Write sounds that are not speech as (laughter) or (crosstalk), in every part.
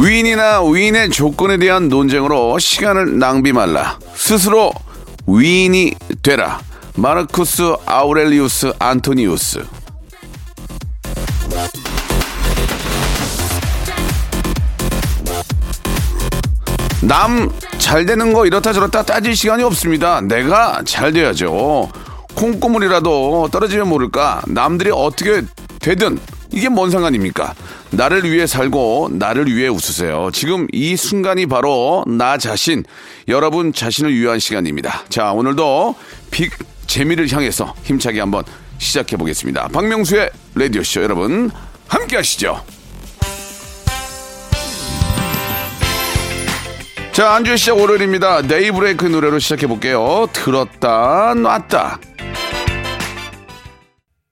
위인이나 위인의 조건에 대한 논쟁으로 시간을 낭비 말라. 스스로 위인이 되라. 마르쿠스 아우렐리우스 안토니우스. 남 잘 되는 거 이렇다 저렇다 따질 시간이 없습니다. 내가 잘 돼야죠. 콩고물이라도 떨어지면 모를까. 남들이 어떻게 되든 이게 뭔 상관입니까? 나를 위해 살고 나를 위해 웃으세요. 지금 이 순간이 바로 나 자신, 여러분 자신을 위한 시간입니다. 자, 오늘도 빅 재미를 향해서 힘차게 한번 시작해 보겠습니다. 박명수의 라디오쇼 여러분 함께 하시죠. 자, 안주의 시작 월요일입니다. 네이브레이크 노래로 시작해 볼게요. 들었다, 놨다.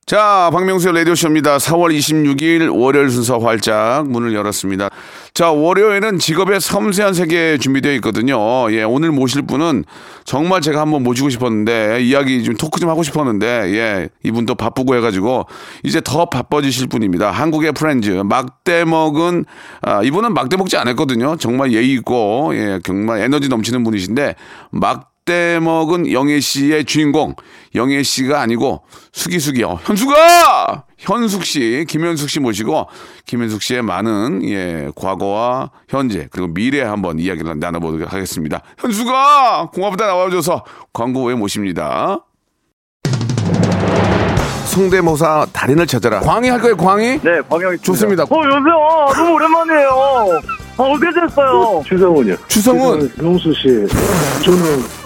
자, 박명수의 라디오쇼입니다. 4월 26일 월요일 순서 활짝 문을 열었습니다. 자, 월요일은 직업의 섬세한 세계 준비되어 있거든요. 예, 오늘 모실 분은 정말 제가 한번 모시고 싶었는데, 이야기 좀 토크 좀 하고 싶었는데, 예, 이분도 바쁘고 해가지고, 이제 더 바빠지실 분입니다. 한국의 프렌즈, 막대 먹은, 아, 이분은 막대 먹지 않았거든요. 정말 예의 있고, 예, 정말 에너지 넘치는 분이신데, 막 때 먹은 영애 씨의 주인공. 영애 씨가 아니고 숙이 숙이요. 현숙아! 현숙 씨 김현숙 씨 모시고 김현숙 씨의 많은 예 과거와 현재 그리고 미래 한번 이야기를 나눠보도록 하겠습니다. 현숙아! 공화부터 나와줘서 광고 후에 모십니다. 성대모사 달인을 찾아라. 광희 할 거예요 광희? 네, 광영이 좋습니다. 어, 여보세요. 너무 오랜만이에요. 아, 어떻게 됐어요? 추성훈이요. 추성훈? 명수 씨, 저는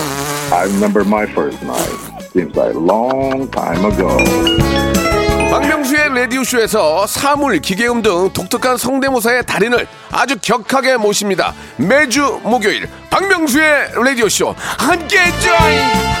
I remember my first night. Seems like a long time ago. 박명수의 라디오쇼에서 사물, 기계음 등 독특한 성대모사의 달인을 아주 격하게 모십니다. 매주 목요일 박명수의 라디오쇼 함께 join!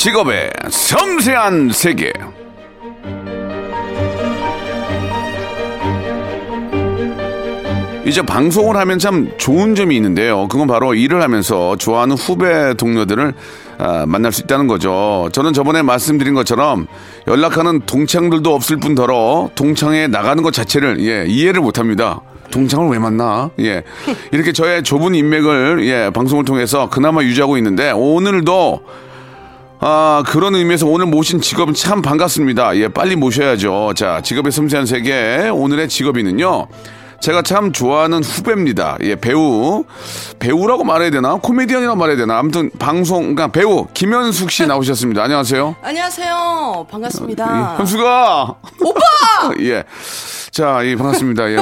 직업의 섬세한 세계. 이제 방송을 하면 참 좋은 점이 있는데요. 그건 바로 일을 하면서 좋아하는 후배 동료들을 아, 만날 수 있다는 거죠. 저는 저번에 말씀드린 것처럼 연락하는 동창들도 없을 뿐더러 동창에 나가는 것 자체를 예, 이해를 못 합니다. 동창을 왜 만나? 예. 이렇게 저의 좁은 인맥을 예, 방송을 통해서 그나마 유지하고 있는데 오늘도 아, 그런 의미에서 오늘 모신 직업은 참 반갑습니다. 예, 빨리 모셔야죠. 자, 직업의 섬세한 세계. 오늘의 직업인은요. 제가 참 좋아하는 후배입니다. 예, 배우. 배우라고 말해야 되나? 코미디언이라고 말해야 되나? 아무튼 방송, 그러니까 배우 김현숙 씨 나오셨습니다. 안녕하세요. 안녕하세요. 반갑습니다. 예, 현숙아! 오빠! (laughs) 예. 자, 예, 반갑습니다. 예.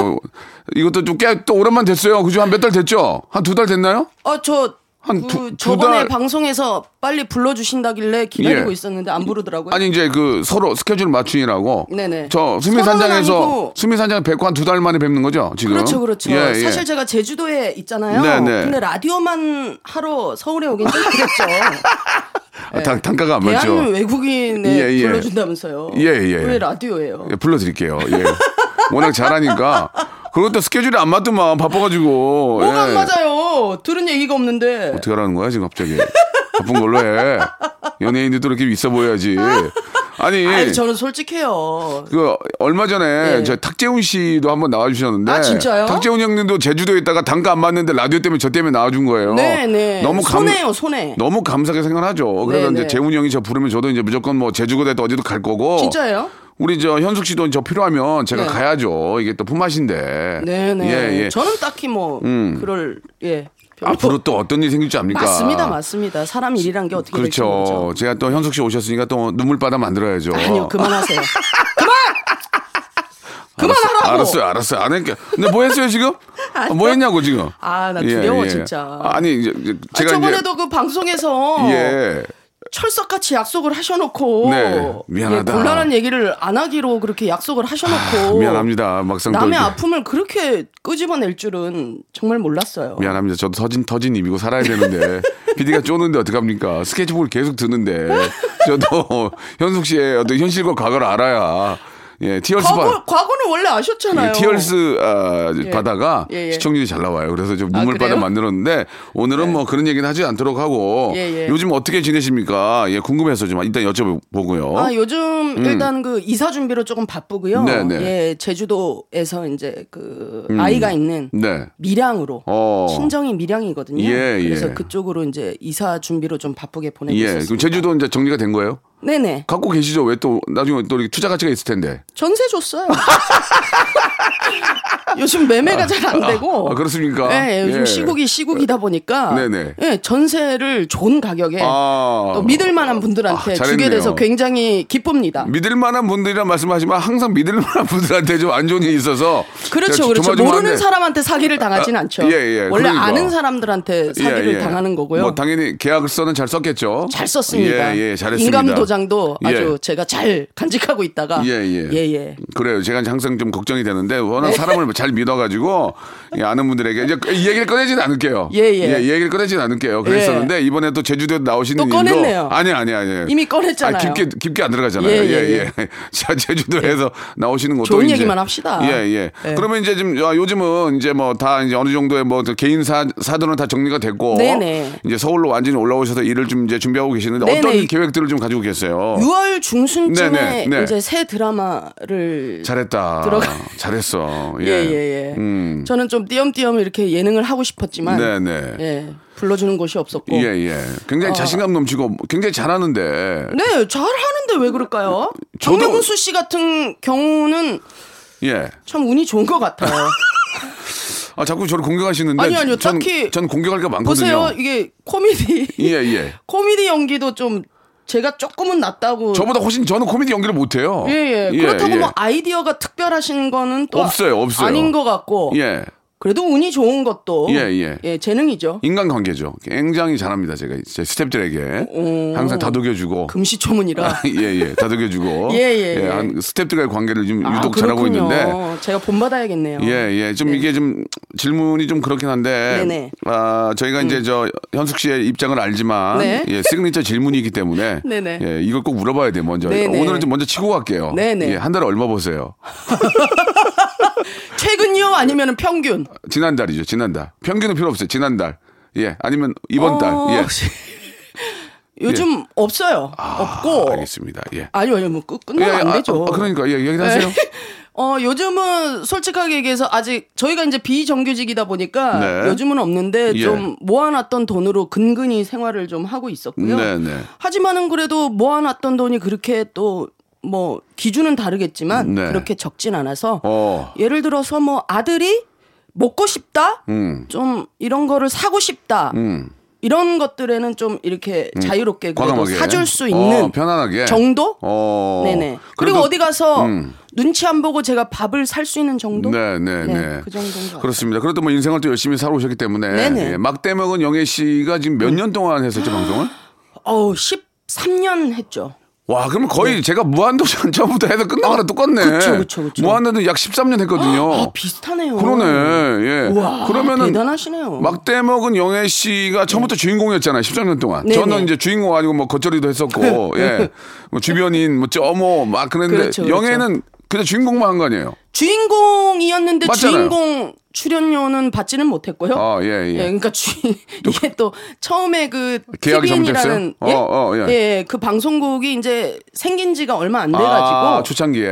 이것도 좀 꽤 또 오랜만 됐어요. 그죠? 한 몇 달 됐죠? 한 두 달 됐나요? 어, 저, 한 그, 두- 두 저번에 달- 방송에서 빨리 불러주신다길래 기다리고 예. 있었는데 안 부르더라고요. 아니 이제 그 서로 스케줄 맞추느라고. 네네. 저 수미산장에서 수미산장 뵙고 한 두 달 만에 뵙는 거죠 지금. 그렇죠, 그렇죠. 예, 예. 사실 제가 제주도에 있잖아요. 네네. 근데 라디오만 하러 서울에 오긴 좀 그랬죠. (laughs) 아, 단, 단가가 안 대한 맞죠? 외국인에 예, 예. 불러준다면서요. 예, 예. 왜 라디오예요? 예, 불러드릴게요. 예. 워낙 잘하니까. 그것도 스케줄이 안 맞더만 바빠가지고. 뭐가 안 예. 맞아요? 들은 얘기가 없는데. 어떻게 하라는 거야 지금 갑자기? 바쁜 걸로 해. 연예인들도 이렇게 있어 보여야지. 아니. 아니, 저는 솔직해요. 그 얼마 전에 예. 저 탁재훈 씨도 한번 나와주셨는데 아, 진짜요? 탁재훈 형님도 제주도에 있다가 단가 안 맞는데 라디오 때문에 저 때문에 나와준 거예요. 네, 네. 너무 감, 손해요, 손해. 너무 감사하게 생각하죠. 그래서 네, 이제 네. 재훈이 형이 저 부르면 저도 이제 무조건 뭐 제주도에 어디도 갈 거고. 진짜예요? 우리 저 현숙 씨도 저 필요하면 제가 네. 가야죠. 이게 또 품맛인데. 네네. 예, 예. 저는 딱히 뭐 음. 그럴 예. 앞으로 또 어떤 일이 생길지 압니까? 맞습니다, 맞습니다. 사람 일이란 게 어떻게 될지 그렇죠. 모르죠. 제가 또 현숙 씨 오셨으니까 또 눈물바다 만들어야죠. 아니요, 그만하세요. (laughs) 알았어, 그만하라고! 알았어요, 알았어요. 안 할게. 근데 뭐 했어요 지금? (laughs) 아, 뭐 했냐고 지금? 아, 나 두려워, 진짜. 아니 이제 이제 아, 제가 저번에도 그 방송에서 예. 철석같이 약속을 하셔놓고 네, 미안하다. 예, 곤란한 얘기를 안 하기로 그렇게 약속을 하셔놓고 미안합니다. 막상 또 남의 이렇게- 아픔을 그렇게 끄집어낼 줄은 정말 몰랐어요. 미안합니다. 저도 터진 터진 입이고 살아야 되는데 (laughs) PD가 쪼는데 어떡합니까? 스케치북을 계속 드는데 저도 현숙 씨의 어떤 현실과 과거를 알아야 예 티얼스 과거, 바 과거는 원래 아셨잖아요. 이 티얼스 아, 예. 바다가 예, 예. 시청률이 잘 나와요. 그래서 좀 아, 눈물바다 그래요? 만들었는데 오늘은 뭐 그런 얘기는 하지 않도록 하고 예, 예. 요즘 어떻게 지내십니까? 예, 궁금해서 좀 일단 여쭤보고요. 아, 요즘 일단 그 이사 준비로 조금 바쁘고요. 음. 네, 네. 예, 제주도에서 이제 그 아이가 있는 네. 밀양으로 어. 친정이 밀양이거든요. 예, 그래서 예. 그쪽으로 이제 이사 준비로 좀 바쁘게 보내고 예. 있습니다. 그럼 제주도 이제 정리가 된 거예요? 네네. 갖고 계시죠? 왜 또 나중에 또 이렇게 투자 가치가 있을 텐데. 전세 줬어요. (laughs) 요즘 매매가 잘안 되고. 아, 그렇습니까? 예, 요즘 예. 시국이 시국이다 보니까. 네네. 예, 전세를 좋은 가격에 아. 또 믿을 만한 분들한테 아, 주게 잘했네요. 돼서 굉장히 기쁩니다. 믿을 만한 분들이란 말씀하시면 항상 믿을 만한 분들한테 좀 안 좋은 일이 있어서 그렇죠, 그렇죠. 모르는 사람한테 사기를 당하진 아, 않죠. 예, 예. 원래 그러니까. 아는 사람들한테 사기를 예, 예. 당하는 거고요. 뭐 당연히 계약서는 잘 썼겠죠. 잘 썼습니다. 예, 예, 잘했습니다. 인감 도 장도 아주 예. 제가 잘 간직하고 있다가 예, 예. 예, 예. 그래요. 제가 항상 좀 걱정이 되는데 워낙 사람을 잘 믿어가지고 예, 아는 분들에게 이제 이 얘기를 꺼내지는 않을게요. 예, 예. 이 얘기를 꺼내지는 않을게요. 그랬었는데 이번에 또 제주도에 나오시는 또 꺼냈네요. 아니 아니 아니 이미 꺼냈잖아요. 아, 깊게 깊게 안 들어가잖아요. 예, 예, 예, 예. (laughs) 자 제주도에서 나오시는 것도 좋은 이제- 얘기만 합시다. 예, 예. 예. 그러면 이제 좀 아, 요즘은 이제 뭐 다 이제 어느 정도의 뭐 개인 사 사들은 다 정리가 됐고 네네. 이제 서울로 완전히 올라오셔서 일을 좀 이제 준비하고 계시는데 네네. 어떤 계획들을 좀 가지고 계세요? 6월 중순쯤에 네네, 네. 이제 새 드라마를 잘했다. 들어가- 잘했어. (laughs) 예. 예, 예, 예. 음. 저는 좀 띄엄띄엄 이렇게 예능을 하고 싶었지만 네네. 예, 불러주는 곳이 없었고 예, 예. 굉장히 자신감 넘치고 굉장히 잘하는데. 네, 잘하는데 왜 그럴까요? 저도- 정명수 씨 같은 경우는 예. 참 운이 좋은 것 같아요. (laughs) 아, 자꾸 저를 공격하시는데. 아니, 아니요, 전, 딱히- 전 공격할 게 많거든요. 보세요, 이게 코미디 예, 예. (laughs) 코미디 연기도 좀 제가 조금은 낫다고. 저보다 훨씬 저는 코미디 연기를 못해요. 예, 예. 그렇다고 예. 뭐 아이디어가 특별하신 거는 또 없어요, 없어요. 아닌 것 같고. 예. 그래도 운이 좋은 것도 예, 예. 재능이죠. 인간관계죠. 굉장히 잘합니다. 제가 제 스탭들에게 항상 다독여주고. 금시초문이라. 예, 예. 다독여주고. (laughs) 예, 예, 예. 한 스탭들과의 관계를 좀 아, 유독 잘하고 그렇군요. 있는데. 제가 본받아야겠네요. 예, 예. 좀 이게 좀 질문이 좀 그렇긴 한데. 네네. 아, 저희가 이제 저 현숙 씨의 입장을 알지만. 네. 예, 시그니처 질문이기 때문에. 네네. 예, 이걸 꼭 물어봐야 돼요, 먼저. 네네. 오늘은 좀 먼저 치고 갈게요. 네네. 예, 한 달에 얼마 보세요? (laughs) 최근요? 아니면 평균? 지난달이죠, 지난달. 평균은 필요 없어요, 지난달. 예, 아니면 이번 달. 어, 예. 요즘 없어요. 없고. 알겠습니다. 예. 아니요, 아니요. 뭐 끝, 끝나면 예, 안 아, 되죠. 아, 그러니까, 예, 얘기 하세요. 네. (laughs) 어, 요즘은 솔직하게 얘기해서 아직 저희가 이제 비정규직이다 보니까 네. 요즘은 없는데 예. 좀 모아놨던 돈으로 근근히 생활을 좀 하고 있었고요. 네, 네. 하지만은 그래도 모아놨던 돈이 그렇게 또 뭐 기준은 다르겠지만 네. 그렇게 적진 않아서 어. 예를 들어서 뭐 아들이 먹고 싶다, 음. 좀 이런 거를 사고 싶다. 음. 이런 것들에는 좀 이렇게 자유롭게 그래도 과감하게. 사줄 수 있는 어, 편안하게. 정도? 어. 네네. 그리고 어디 가서 음. 눈치 안 보고 제가 밥을 살 수 있는 정도? 네, 네, 네. 그 정도인. 그렇습니다. 그래도 뭐 인생을 또 열심히 살아오셨기 때문에 네네. 음. 예, 막대먹은 영애 씨가 지금 몇 년 동안 했었죠 방송을? 어우, 13년 했죠. 와, 그러면 거의 제가 무한도전 (laughs) 처음부터 해서 끝나거나 똑같네. 아, 그쵸, 그쵸, 그쵸. 무한도전 약 13년 했거든요. 아, 비슷하네요. 그러네. 예. 우와, 그러면은 대단하시네요. 막대먹은 영애 씨가 처음부터 주인공이었잖아요. 13년 동안. 네네. 저는 이제 주인공 아니고 뭐 겉절이도 했었고, (laughs) 예. 뭐 주변인, 뭐 저모 막 그랬는데 그렇죠, 그렇죠. 영애는 그냥 주인공만 한 거 아니에요? 주인공이었는데 맞잖아요. 주인공 출연료는 받지는 못했고요. 아, 예, 예. 그러니까 주 (laughs) 이게 또 처음에 그 계약이 TVN이라는 잘못됐어요? 어, 어, 예. 예, 그 방송국이 이제 생긴 지가 얼마 안 돼 가지고 아, 초창기에. 예,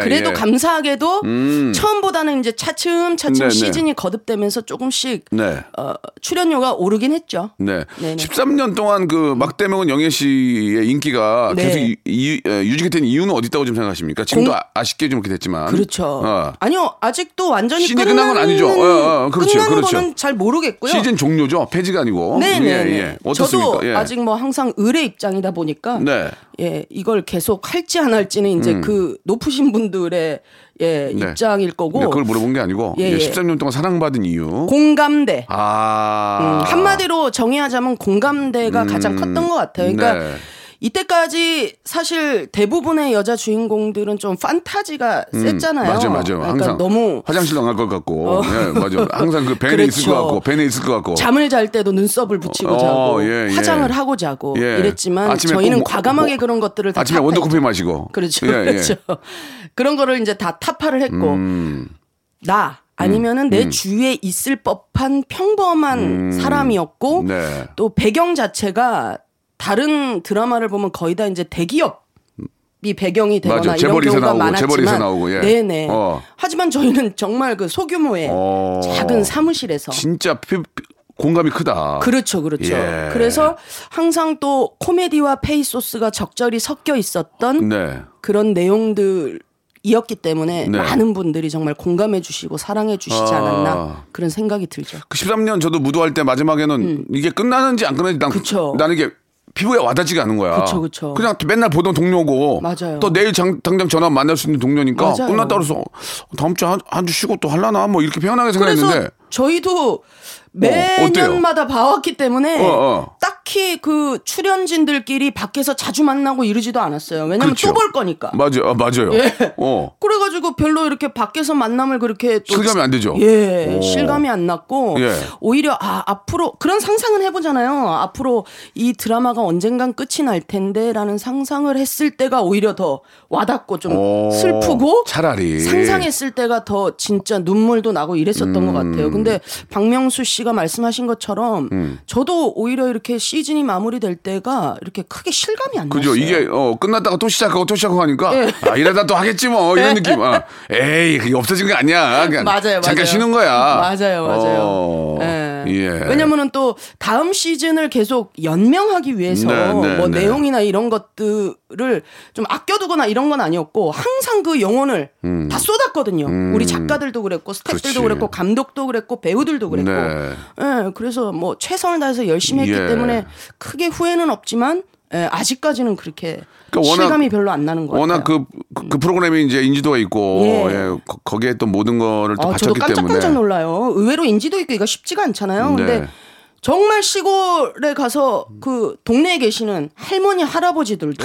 예. 그래도 예. 감사하게도 음. 처음보다는 이제 차츰 차츰 네, 네. 시즌이 거듭되면서 조금씩 네. 어, 출연료가 오르긴 했죠. 네. 네네. 13년 동안 그 막대먹은 영애 씨의 인기가 네. 계속 이, 이, 에, 유지가 된 이유는 어디 있다고 좀 생각하십니까? 지금도 공- 아, 아쉽게 좀 이렇게 됐지만. 그렇죠. 어. 아니요, 아직도 완전히 시즌이 끝난 건 아니죠. 어, 어, 그렇죠, 끝난 그렇죠. 거는 잘 모르겠고요. 시즌 종료죠. 폐지가 아니고. 네 네. 예, 예. 어떻습니까? 저도 예. 아직 뭐 항상 의뢰 입장이다 보니까 네. 예 이걸 계속 할지 안 할지는 이제 그 높으신 분들의 예 음. 네. 입장일 거고 네, 그걸 물어본 게 아니고 예, 예, 예. 13년 동안 사랑받은 이유. 공감대 아. 음, 한마디로 정의하자면 공감대가 음, 가장 컸던 것 같아요. 그러니까 네. 이때까지 사실 대부분의 여자 주인공들은 좀 판타지가 셌잖아요. 음, 맞아요, 맞아요. 그러니까 항상 너무 화장실 나갈 것 같고, 예, 맞아요. 항상 그 벤에 있을 것 그렇죠. 같고, 벤에 있을 것 같고. 잠을 잘 때도 눈썹을 붙이고 어, 자고 예, 예. 화장을 하고 자고 예. 이랬지만 저희는 꼭 뭐- 과감하게 뭐- 그런 것들을 다 아침에. 원두커피 마시고. 그렇죠. 예, 예. 그렇죠. (laughs) 그런 거를 이제 다 타파를 했고 음. 나 아니면은 내 주위에 있을 법한 평범한 사람이었고 네. 또 배경 자체가 다른 드라마를 보면 거의 다 이제 대기업 이 배경이 되거나 맞아. 이런 경우가 나오고, 많았지만 나오고, 예. 네네. 어. 하지만 저희는 정말 그 소규모의 어. 작은 사무실에서 진짜 피- 피- 공감이 크다. 그렇죠, 그렇죠. 예. 그래서 항상 또 코미디와 페이소스가 적절히 섞여 있었던 네. 그런 내용들 이었기 때문에 네. 많은 분들이 정말 공감해 주시고 사랑해 주시지 아. 않았나 그런 생각이 들죠. 그 13년 저도 무도할 때 마지막에는 이게 끝나는지 안 끝나는지 난, 음. 그쵸. 나는 이게 피부에 와닿지가 않은 거야. 그쵸, 그쵸. 냥 맨날 보던 동료고. 맞아요. 또 내일 장- 당장 전화 만날 수 있는 동료니까 맞아요. 끝났다 그래서 어, 다음 주에 한, 한주 쉬고 또 할라나 뭐 이렇게 편하게 생각했는데 저희도? 매년마다 봐왔기 때문에 어, 어. 딱히 그 출연진들끼리 밖에서 자주 만나고 이러지도 않았어요. 왜냐면 그렇죠. 또볼 거니까. 맞아요. 아, 맞아요. 예. 어. 그래가지고 별로 이렇게 밖에서 만남을 그렇게 또 실감이 안 되죠? 예, 오. 실감이 안 났고 예. 오히려 아 앞으로 그런 상상은 해보잖아요. 앞으로 이 드라마가 언젠간 끝이 날 텐데라는 상상을 했을 때가 오히려 더 와닿고 좀 오. 슬프고 차라리. 상상했을 때가 더 진짜 눈물도 나고 이랬었던 것 음. 같아요. 근데 박명수 씨가 말씀하신 것처럼 음. 저도 오히려 이렇게 시즌이 마무리될 때가 이렇게 크게 실감이 안 그죠. 났어요. 이게 어 끝났다가 또 시작하고 또 시작하고 하니까 예. 아 이러다 또 하겠지 뭐 이런 예. 느낌. 아, 에이 그게 없어진 게 아니야. 그냥 (laughs) 맞아요, 잠깐 맞아요. 쉬는 거야. 맞아요, 맞아요. 어, 예. 예. 왜냐면은 또 다음 시즌을 계속 연명하기 위해서 네, 네, 뭐 네. 내용이나 이런 것들을 좀 아껴두거나 이런 건 아니었고 항상 그 영혼을 다 쏟았거든요. 우리 작가들도 그랬고 스태프들도 음. 그렇지. 그랬고 감독도 그랬고 배우들도 그랬고. 네. 예, 그래서 뭐 최선을 다해서 열심히 했기 예. 때문에 크게 후회는 없지만 예, 아직까지는 그렇게 그러니까 워낙- 실감이 별로 안 나는 것 워낙. 그, 그, 그 프로그램이 이제 인지도가 있고 예. 예, 거- 거기에 또 모든 거를 또 아, 저도 바쳤기 깜짝깜짝 때문에 놀라요. 의외로 인지도 있고 이거 쉽지가 않잖아요. 근데 네. 정말 시골에 가서 그 동네에 계시는 할머니 할아버지들도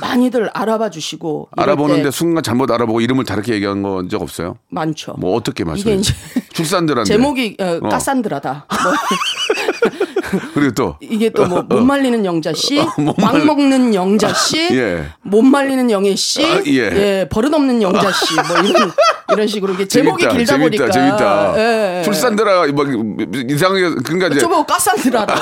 많이들 알아봐 주시고 알아보는데 때 순간 잘못 알아보고 이름을 다르게 얘기한 건 적 없어요? 많죠. 뭐 어떻게 이게 말씀해? 이제 출산들한테 제목이 어, 어. 까산드라다. 뭐 (laughs) (laughs) 그리고 또 이게 또 뭐 못 말리는 영자 씨, (laughs) 못막 말리- 먹는 영자 씨, (laughs) 예. 못 말리는 영애 씨, 아, 예. 예. 버릇 없는 영자 씨, 뭐 이런 이런 식으로 이게 제목이 재밌다, 길다 재밌다, 보니까 재밌다. 예. 출산들아 막 이상하게 그러니까 이제 저보고 까산드라다고.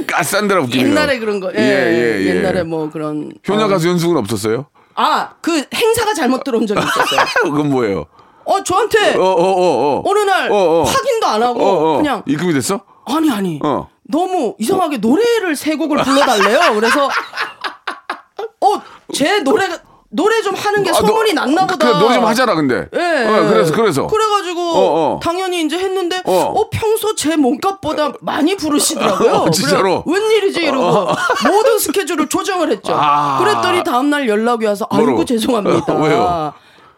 예. 까산들아 웃기네요. 옛날에 그런 거. 예, 예, 예, 예. 옛날에 뭐 그런. 효녀 어. 가수 연숙은 없었어요? 아, 그 행사가 잘못 들어온 적이 있었어요. 그건 뭐예요? 어, 저한테 어, 어, 어, 어. 어느 날 어, 어. 확인도 안 하고 어, 어. 그냥 입금이 됐어? 아니 아니. 어. 너무 이상하게 노래를 세 곡을 불러달래요. 그래서 어, 제 노래가 노래 좀 하는 게 아, 소문이 너- 났나 보다. 그 노래 좀 하잖아, 근데. 예. 어, 그래서 그래서. 그래가지고 어, 어. 당연히 이제 했는데 어. 어, 평소 제 몸값보다 많이 부르시더라고요. 어, 진짜로? 그래, 웬일이지 이러고 모든 스케줄을 조정을 했죠. 아. 그랬더니 다음 날 연락이 와서 아이고 뭐로? 죄송합니다. 어, (laughs) 왜요?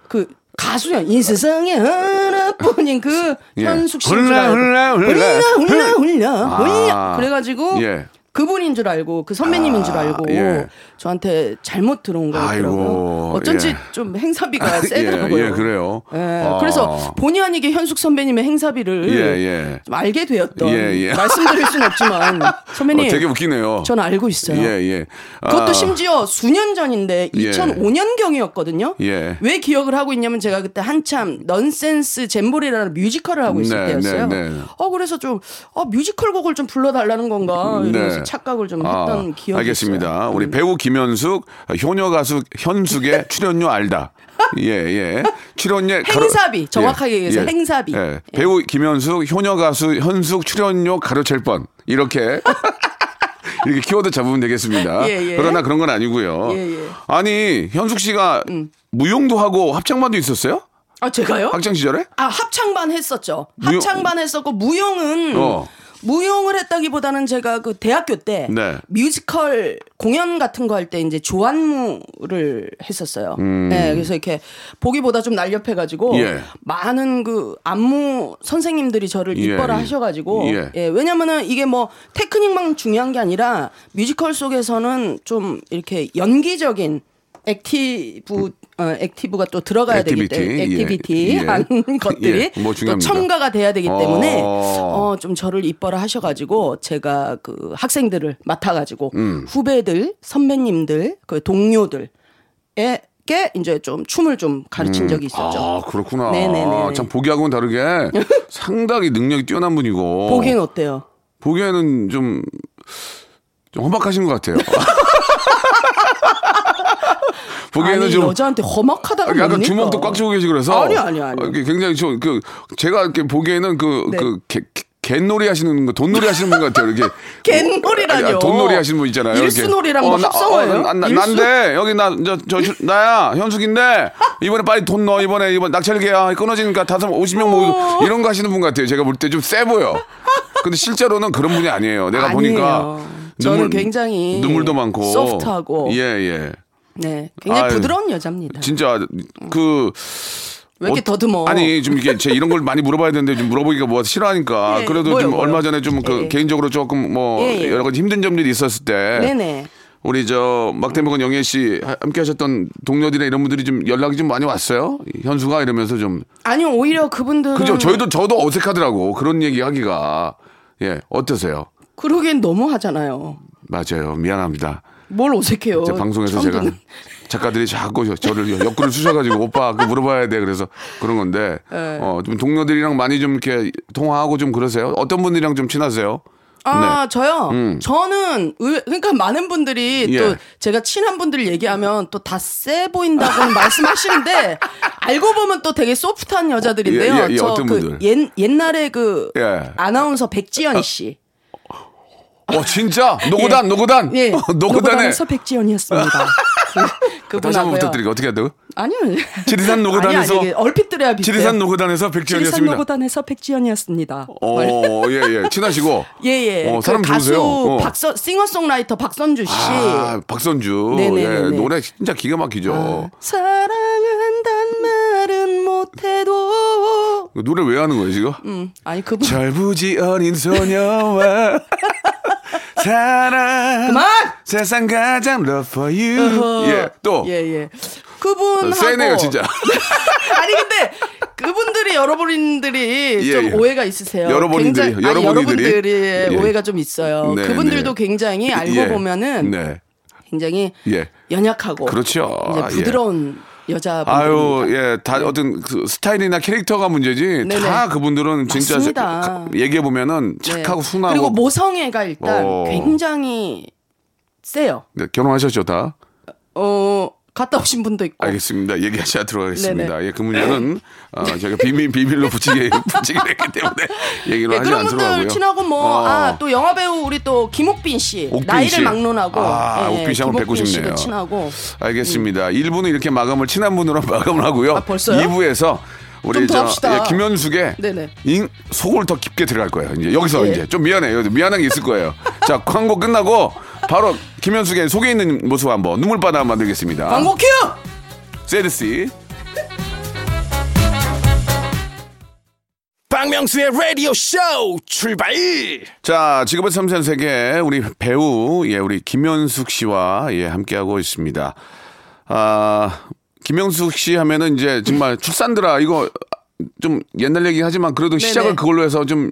그 가수야 이 세상에 하나뿐인 그 예. 현숙 씨 훌라, 훌라, 훌라. 훌라 훌라 훌라 아. 훌라 그래가지고 예. 그분인 줄 알고 그 선배님인 줄 알고 예. 저한테 잘못 들어온 거더라고요. 아이고, 어쩐지 예. 좀 행사비가 (laughs) 세더라고요. 예, 예, 그래요. 예, 아. 그래서 본의 아니게 현숙 선배님의 행사비를 예, 예. 좀 알게 되었던 예, 예. (laughs) 말씀드릴 수는 없지만 선배님 어, 되게 웃기네요. 전 알고 있어요. 예, 예. 그것도 아, 심지어 수년 전인데 예. 2005년 경이었거든요. 예. 왜 기억을 하고 있냐면 제가 그때 한참 넌센스 잼보리라는 뮤지컬을 하고 있을 네, 때였어요. 네, 네. 어 그래서 좀 어, 뮤지컬 곡을 좀 불러달라는 건가 이러면서 네. 착각을 좀 아, 했던 기억이 알겠습니다. 있어요. 우리 음. 배우 김현숙, 효녀 가수 현숙의 (laughs) 출연료 알다. 예, 예. 출연료 가로- 행사비, 정확하게 얘기해서 행사비. 예. 배우 김현숙, 효녀 가수 현숙 출연료 가로챌 뻔. 이렇게 (laughs) 이렇게 키워드 잡으면 되겠습니다. 예, 예. 그러나 그런 건 아니고요. 예, 음. 예. 아니, 현숙 씨가 무용도 하고 합창반도 있었어요? 아 제가요? 학창 시절에? 아 합창반 했었죠. 무용- 합창반 했었고 무용은 어. 무용을 했다기보다는 제가 그 대학교 때 네. 뮤지컬 공연 같은 거 할 때 이제 조안무를 했었어요. 네, 그래서 이렇게 보기보다 좀 날렵해가지고 음. 예. 많은 그 안무 선생님들이 저를 예, 이뻐라 예. 하셔가지고 예. 예, 왜냐면은 이게 뭐 테크닉만 중요한 게 아니라 뮤지컬 속에서는 좀 이렇게 연기적인 active 어, active가 또 들어가야 액티비티, 되기 때문에 예, activity 예. 하는 것들이 예, 뭐 또. 첨가가 돼야 되기 어. 때문에 어, 좀 저를 이뻐라 하셔가지고 제가 그 학생들을 맡아가지고 음. 후배들 선배님들 그 동료들에 게 이제 좀 춤을 좀 가르친 적이 있었죠. 아, 그렇구나. 네네네. 참 보기하고는 다르게 (laughs) 상당히 능력이 뛰어난 분이고. 보기엔 어때요? 보기에는 좀, 좀 험악하신 것 같아요. (laughs) (laughs) 보기에는 아니 좀 여자한테 험악하다가 약간 뭡니까? 주먹도 꽉 쥐고 계시고 그래서 아니, 아니, 아니. 어, 굉장히 좀그 제가 이렇게 보기에는 그 네. 그 개, 개- 갯놀이 하시는 거, 돈놀이 하시는 분 같아요. 이렇게 (laughs) 갯놀이라뇨. 아니, 돈놀이 하시는 분 있잖아요. 이렇게. 일수놀이랑 뭐 나- 합성어예요? 나? 난데 여기 나저 저, 저, 나야 현숙인데 (laughs) 이번에 빨리 돈 넣어 이번에 이번 낙찰계야 끊어지니까 다섯 50명 모이고 이런 거 하시는 분 같아요. 제가 볼 때 좀 세 보여. 근데 실제로는 그런 분이 아니에요. 내가 보니까 아니에요. 저는 굉장히 눈물도 많고 소프트하고. 예 예. 네, 굉장히 아유, 부드러운 여자입니다. 진짜 그 왜 이렇게 어, 더듬어? 아니 좀 이게 제 이런 걸 많이 물어봐야 되는데 좀 물어보기가 뭐 싫어하니까 예, 그래도 뭐요, 좀 뭐요? 얼마 전에 좀그 예. 개인적으로 조금 뭐 예, 예. 여러 가지 힘든 점들이 있었을 때 네네. 우리 저 막대먹은 영애 씨 하- 함께 하셨던 동료들이나 이런 분들이 좀 연락이 좀 많이 왔어요 현수가 이러면서 좀 아니요 오히려 그분들은 그죠 저희도 저도 어색하더라고 그런 얘기 하기가 예 어떠세요 그러기엔 너무 하잖아요. 맞아요 미안합니다 뭘 어색해요. 제 방송에서 제가 듣는- 작가들이 자꾸 저- 저를 옆구리를 쑤셔가지고 오빠 그 물어봐야 돼 그래서 그런 건데 네. 어좀 동료들이랑 많이 좀 이렇게 통화하고 좀 그러세요 어떤 분들이랑 좀 친하세요 아 저요. 음. 저는 의- 그러니까 많은 분들이 예. 또 제가 친한 분들 얘기하면 또다세 보인다고 말씀하시는데 (laughs) 알고 보면 또 되게 소프트한 여자들인데요. 예, 예, 예, 저 어떤 그 분들? 옛, 옛날에 그 예. 아나운서 백지연 씨. 어 진짜 노고단 노고단 예. 노고단에 노고단에 서 백지연이었습니다. 그, 다시 한번. 부탁드리고 어떻게 해야 돼요? 아니요. 지리산 노고단에서 아니, 아니, 얼핏 들어야 비슷해요. 지리산 노고단에서 지리산 백지연이었습니다. 노고단에서 백지연이었습니다. 어, 예, 예. 친하시고. 예 예. (laughs) 어, 사람 그 가수 좋으세요. 어. 박선 싱어송라이터 박선주 씨. 아, 박선주. 네네네네. 예, 노래 진짜 기가 막히죠. 사랑한단 말은 못해도. 그 노래 왜 하는 거예요, 지금? 음, 아니 그분 절부지 어린 소녀와 (laughs) 사랑. 그만. 세상 가장 love for you. 예, 또. 예 예. 그분 세네요, 진짜. (laughs) 아니 근데 그분들이 여러분들이 예, 좀 예. 오해가 있으세요. 여러분들이, 굉장히- 여러분들이? 예. 오해가 좀 있어요. 네, 그분들도 네. 굉장히 알고 예. 보면은 네. 굉장히 예. 연약하고 그렇죠. 아, 예. 부드러운 여자분들. 아유, 예, 다 어떤 그 스타일이나 캐릭터가 문제지. 네네. 다 그분들은 진짜 맞습니다. 얘기해 보면은 네. 착하고 순하고. 그리고 모성애가 일단 어. 굉장히 세요. 네, 결혼하셨죠, 다? 어 갔다 오신 분도 있고. 알겠습니다. 얘기하지 않도록 하겠습니다. 예, 그 문제는 어, 저희가 비밀 비밀로 붙이게 (laughs) 붙이기로 했기 때문에 얘기를 예, 하지 그런 않도록 분들 하고요. 친하고 뭐 어. 아또 영화 배우 우리 또 김옥빈 씨 옥빈 나이를 씨. 막론하고 아, 옥빈 씨 한번 뵙고 싶네요. 친하고 알겠습니다. 1부는 이렇게 마감을 친한 분으로 (laughs) 마감을 하고요. 아, 벌써요? 2부에서 우리 저. 예, 김현숙의. 인, 속을 더 깊게 들어갈 거예요. 이제 여기서 예. 이제 좀 미안해요. 미안한 게 있을 거예요. 자, 광고 끝나고 바로 김현숙의 속에 있는 모습 한번 눈물바다 만들겠습니다. 광고 큐! Sad sea. 박명수의 라디오 쇼 출발 자, 직업의 섬세한 세계 우리 배우 예, 우리 김현숙 씨와 예, 함께하고 있습니다. 아, 김현숙 씨 하면은 이제 정말 출산드라 이거 좀 옛날 얘기 하지만 그래도 시작을 그걸로 해서 좀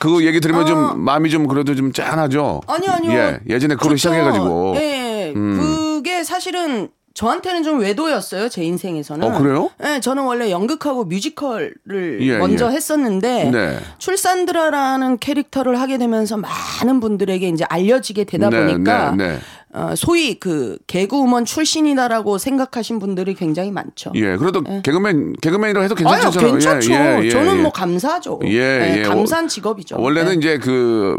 그 얘기 들으면 좀 마음이 좀 그래도 좀 짠하죠. 아. 아니요, 아니요. 예, 예전에 좋죠. 시작해가지고. 예, 예. 그게 사실은 저한테는 좀 외도였어요, 제 인생에서는. 어, 그래요? 네, 저는 원래 연극하고 뮤지컬을 예, 먼저 예. 했었는데 네. 출산드라라는 캐릭터를 하게 되면서 많은 분들에게 이제 알려지게 되다 네, 보니까 네, 네. 어, 소위 그 개그우먼 출신이다라고 생각하신 분들이 굉장히 많죠. 예, 그래도 개그맨 개그맨이라고 해도 괜찮잖아요. 괜찮죠. 예, 예, 예, 저는 예. 뭐. 예, 네, 예. 감사한 직업이죠. 원래는 네. 이제 그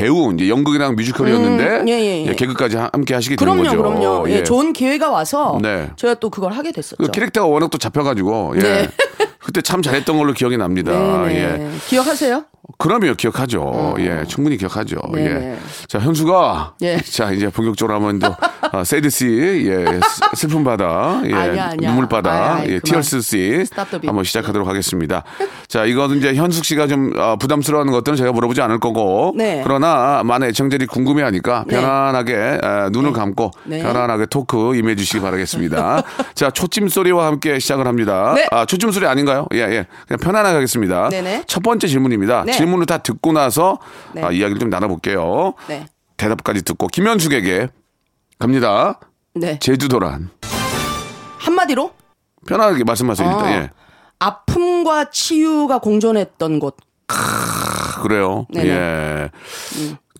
배우 이제 연극이랑 뮤지컬이었는데 음, 예, 예, 예. 개그까지 하- 함께 하시게 된 그럼요, 거죠. 그럼요. 예, 좋은 기회가 와서 네. 제가 또 그걸 하게 됐었죠. 그 캐릭터가 워낙 또 잡혀가지고 예. 네. (laughs) 그때 참 잘했던 걸로 기억이 납니다. 네, 예. 네. 기억하세요? 그럼요, 기억하죠. 예, 충분히 기억하죠. 네, 예. 네. 자, 현수가 예. 자 이제 본격적으로 한번 또 아, sad sea, 예, 스- 슬픈 바다, 예, 아니야, 아니야. 눈물 바다, 아이, 아이, 예, 그만. Tears sea Stop the beat. 한번 시작하도록 하겠습니다. 자, 이거는 이제 현숙 씨가 좀 아, 부담스러워하는 것들은 제가 물어보지 않을 거고, 네. 그러나 많은 애청자들이 궁금해 하니까 네. 편안하게 아, 눈을 감고 네. 편안하게 토크 임해 주시기 바라겠습니다. (laughs) 자, 초침 소리와 함께 시작을 합니다. 네. 아, 초침 소리 아닌가요? 예, 예, 그냥 편안하게 하겠습니다. 네네. 첫 번째 질문입니다. 네. 질문을 다 듣고 나서 네. 아, 이야기를 좀 나눠볼게요. 네. 대답까지 듣고 김현숙에게 갑니다. 네. 제주도란 한마디로 편하게 말씀하세요. 일단 아. 예. 아픔과 치유가 공존했던 곳. 아, 그래요. 네네. 예.